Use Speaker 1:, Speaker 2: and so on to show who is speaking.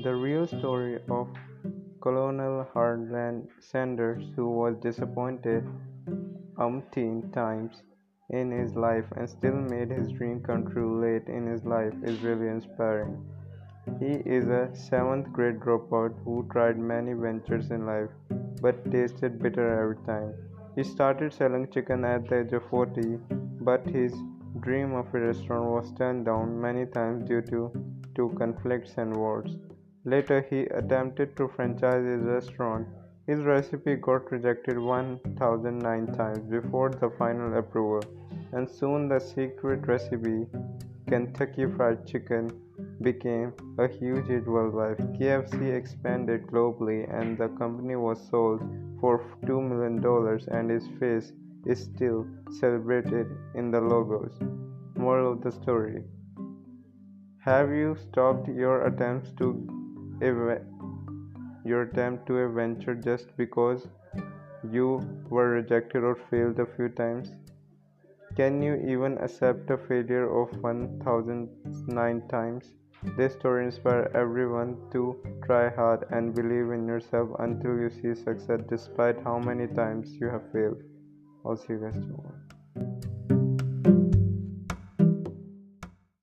Speaker 1: The real story of Colonel Harland Sanders, who was disappointed umpteen times in his life and still made his dream come true late in his life, is really inspiring. He is a seventh grade dropout who tried many ventures in life but tasted bitter every time. He started selling chicken at the age of 40, but his dream of a restaurant was turned down many times due to, to conflicts and wars. Later, he attempted to franchise his restaurant. His recipe got rejected 1009 times before the final approval, and soon the secret recipe, Kentucky Fried Chicken, became a huge hit worldwide. KFC expanded globally, and the company was sold for $2 million, and his face is still celebrated in the logos. Moral of the story Have you stopped your attempts to your attempt to a venture just because you were rejected or failed a few times? Can you even accept a failure of 1009 times? This story inspires everyone to try hard and believe in yourself until you see success despite how many times you have failed. I'll see you guys tomorrow.